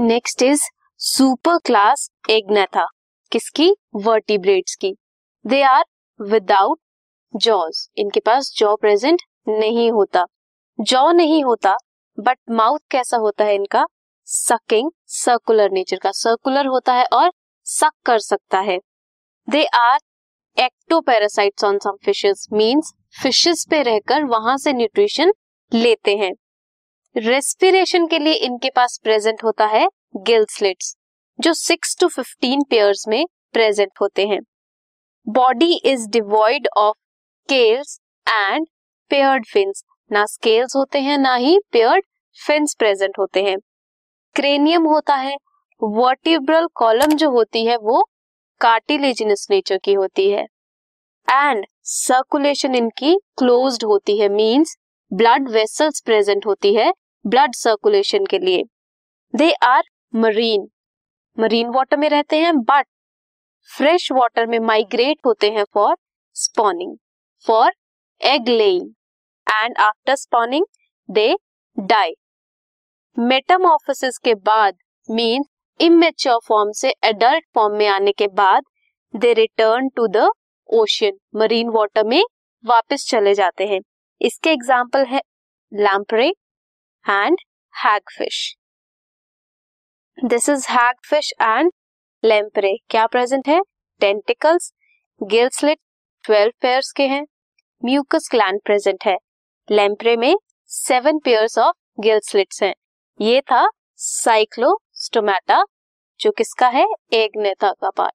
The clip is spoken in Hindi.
Next is super class Agnatha किसकी वर्टिब्रेट्स की दे आर विदाउट जॉज इनके पास जॉ प्रेजेंट नहीं होता। जॉ नहीं होता बट माउथ कैसा होता है इनका? सकिंग सर्कुलर नेचर का। सर्कुलर होता है और सक कर सकता है। They are ectoparasites on some fishes means fishes पे रहकर वहाँ से न्यूट्रिशन लेते हैं। रेस्पिरेशन के लिए इनके पास प्रेजेंट होता है गिल स्लिट्स जो सिक्स टू फिफ्टीन पेयर्स में प्रेजेंट होते हैं। Body is devoid of scales and paired fins ना स्केल्स होते हैं, ना ही पेयर्ड फिन्स प्रेजेंट होते हैं। क्रेनियम होता है वर्टिब्रल कॉलम जो होती है, वो कार्टिलेजिनस नेचर की होती है। एंड सर्कुलेशन इनकी क्लोज्ड होती है मींस ब्लड वेसल्स प्रेजेंट होती है ब्लड सर्कुलेशन के लिए। They are marine marine water में रहते हैं बट फ्रेश वाटर में माइग्रेट होते हैं for spawning for egg laying and after spawning they die metamorphosis के बाद मीन इमेच्योर फॉर्म से एडल्ट फॉर्म में आने के बाद they return to the ocean marine water में वापस चले जाते हैं। इसके एग्ज़ाम्पल है lamprey and hagfish this is hagfish and lamprey क्या प्रेजेंट है? Tentacles gill slit twelve pairs के हैं. म्यूकस ग्लैंड प्रेजेंट है. लैम्प्रे में seven pairs of gill slits हैं. ये था साइक्लोस्टोमेटा जो किसका है? एक नेता का part